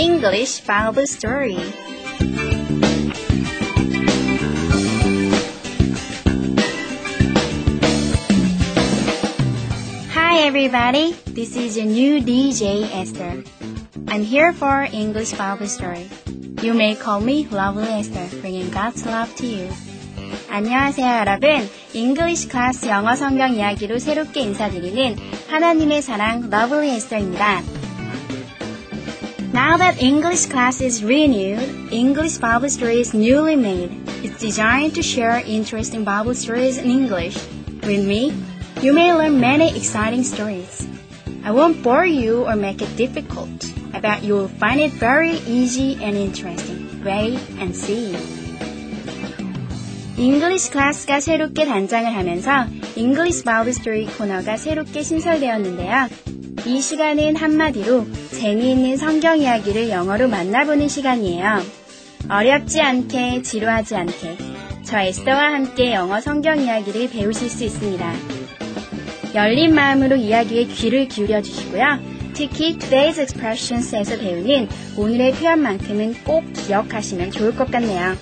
English Bible Story. Hi everybody, this is your new DJ Esther. I'm here for English Bible Story. You may call me Lovely Esther, bringing God's love to you. 안녕하세요 여러분. English Class 영어 성경 이야기로 새롭게 인사드리는 하나님의 사랑 Lovely Esther입니다. Now that English class is renewed, English Bible Story is newly made. It's designed to share interesting Bible stories in English. With me, you may learn many exciting stories. I won't bore you or make it difficult. I bet you will find it very easy and interesting. Wait and see. 잉글리시 클래스가 새롭게 단장을 하면서 잉글리시 바이블 스토리 코너가 새롭게 신설되었는데요. 이 시간은 한마디로 재미있는 성경 이야기를 영어로 만나보는 시간이에요. 어렵지 않게, 지루하지 않게 저 에스더와 함께 영어 성경 이야기를 배우실 수 있습니다. 열린 마음으로 이야기에 귀를 기울여 주시고요. 특히 Today's Expressions에서 배우는 오늘의 표현만큼은 꼭 기억하시면 좋을 것 같네요.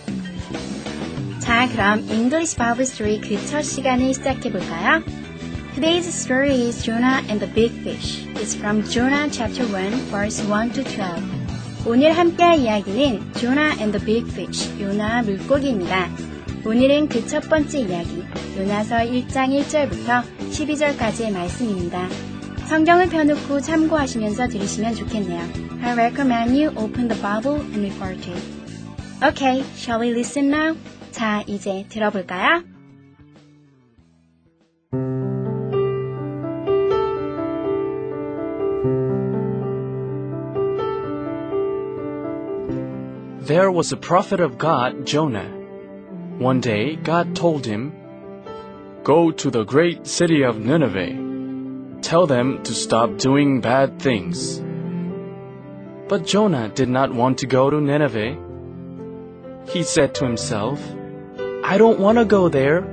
자, 그럼 English Bible Story 그 첫 시간을 시작해 볼까요? Today's story is Jonah and the Big Fish. It's from Jonah chapter 1, verse 1 to 12. 오늘 함께할 이야기는 Jonah and the Big Fish, 요나 물고기입니다. 오늘은 그 첫 번째 이야기, 요나서 1장 1절부터 12절까지의 말씀입니다. 성경을 펴놓고 참고하시면서 들으시면 좋겠네요. I recommend you open the Bible and refer to it. Okay, shall we listen now? 자, 이제 들어볼까요? There was a prophet of God, Jonah. One day, God told him, Go to the great city of Nineveh. Tell them to stop doing bad things. But Jonah did not want to go to Nineveh. He said to himself, I don't want to go there.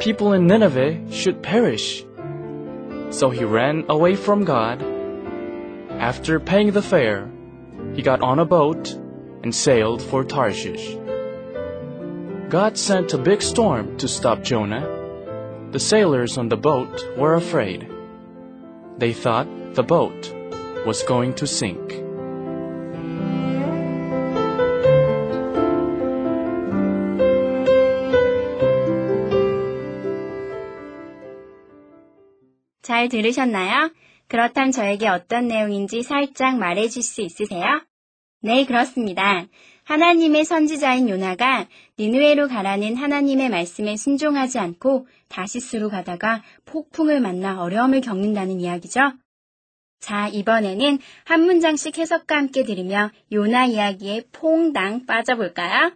People in Nineveh should perish. So he ran away from God. After paying the fare, he got on a boat and sailed for Tarshish. God sent a big storm to stop Jonah. The sailors on the boat were afraid. They thought the boat was going to sink. 잘 들으셨나요? 그렇단 저에게 어떤 내용인지 살짝 말해줄 수 있으세요? 네, 그렇습니다. 하나님의 선지자인 요나가 니누에로 가라는 하나님의 말씀에 순종하지 않고 다시스로 가다가 폭풍을 만나 어려움을 겪는다는 이야기죠. 자, 이번에는 한 문장씩 해석과 함께 들으며 요나 이야기에 퐁당 빠져볼까요?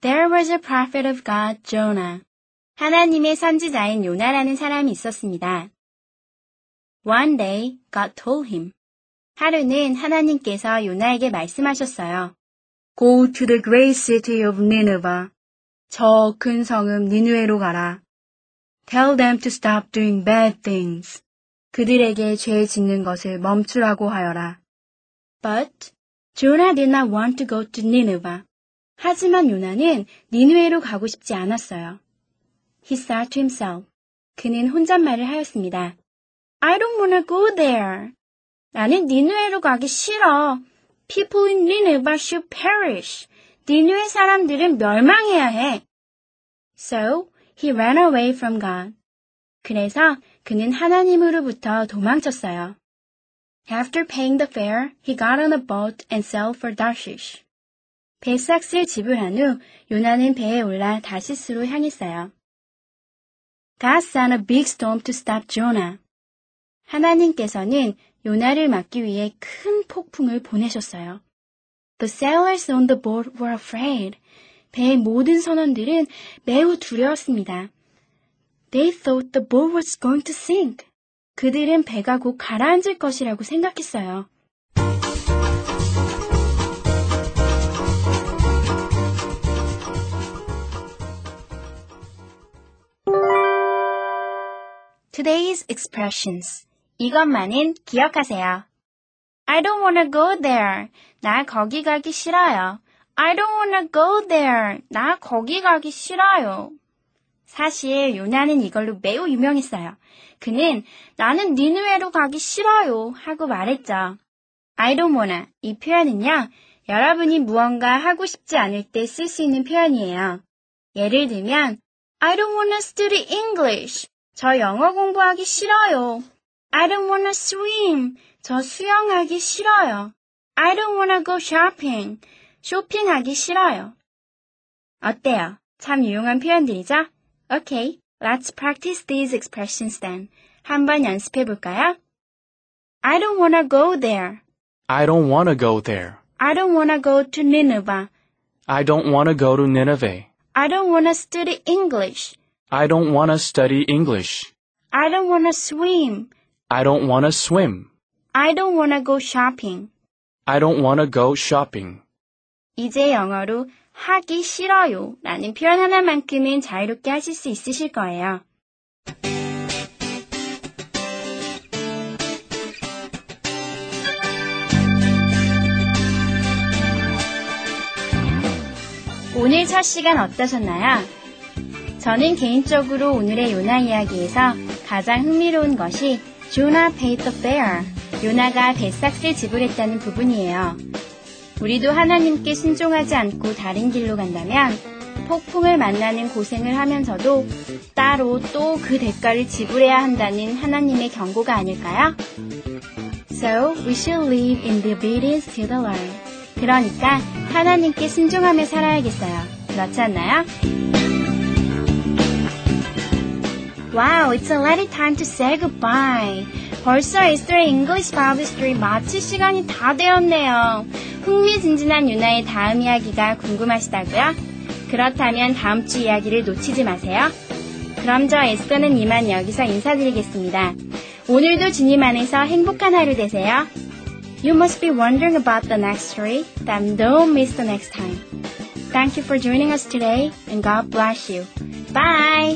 There was a prophet of God, Jonah. 하나님의 선지자인 요나라는 사람이 있었습니다. One day, God told him. 하루는 하나님께서 요나에게 말씀하셨어요. Go to the great city of Nineveh. 저 큰 성읍 니누에로 가라. Tell them to stop doing bad things. 그들에게 죄 짓는 것을 멈추라고 하여라. But Jonah did not want to go to Nineveh. 하지만 요나는 니누에로 가고 싶지 않았어요. He thought to himself. 그는 혼잣말을 하였습니다. I don't wanna go there. 나는 니누에로 가기 싫어. People in Nineveh should perish. 니누의 사람들은 멸망해야 해. So he ran away from God. 그래서 그는 하나님으로부터 도망쳤어요. After paying the fare, he got on a boat and sailed for Tarshish. 배삭스를 지불한 후 요나는 배에 올라 다시스로 향했어요. God sent a big storm to stop Jonah. 하나님께서는 요나를 막기 위해 큰 폭풍을 보내셨어요. The sailors on the boat were afraid. 배의 모든 선원들은 매우 두려웠습니다. They thought the boat was going to sink. 그들은 배가 곧 가라앉을 것이라고 생각했어요. Today's expressions. 이것만은 기억하세요. I don't wanna go there. 나 거기 가기 싫어요. I don't wanna go there. 나 거기 가기 싫어요. 사실 요나는 이걸로 매우 유명했어요. 그는 나는 니느웨로 가기 싫어요 하고 말했죠. I don't wanna 이 표현은요. 여러분이 무언가 하고 싶지 않을 때 쓸 수 있는 표현이에요. 예를 들면 I don't wanna study English. 저 영어 공부하기 싫어요. I don't wanna swim. 저 수영하기 싫어요. I don't wanna go shopping. 쇼핑하기 싫어요. 어때요? 참 유용한 표현들이죠? Okay, let's practice these expressions then. 한번 연습해 볼까요? I don't wanna go there. I don't want to go there. I don't wanna go to Nineveh. I don't want to go to Nineveh. I don't wanna study English. I don't want to study English. I don't wanna swim. I don't want to swim. I don't wanna go shopping. I don't want to go shopping. 이제 영어로 하기 싫어요 라는 표현 하나만큼은 자유롭게 하실 수 있으실 거예요. 오늘 첫 시간 어떠셨나요? 저는 개인적으로 오늘의 요나 이야기에서 가장 흥미로운 것이 paid the fare. 요나가 배삭스를 지불했다는 부분이에요. 우리도 하나님께 순종하지 않고 다른 길로 간다면 폭풍을 만나는 고생을 하면서도 따로 또 그 대가를 지불해야 한다는 하나님의 경고가 아닐까요? So we should live in the obedience to the Lord. 그러니까 하나님께 순종하며 살아야겠어요. 그렇지 않나요? Wow, it's already time to say goodbye. 벌써 에스터의 English Bible Story 마칠 시간이 다 되었네요. 흥미진진한 유나의 다음 이야기가 궁금하시다고요? 그렇다면 다음 주 이야기를 놓치지 마세요. 그럼 저 에스터는 이만 여기서 인사드리겠습니다. 오늘도 주님 안에서 행복한 하루 되세요. You must be wondering about the next story, then don't miss the next time. Thank you for joining us today, and God bless you. Bye!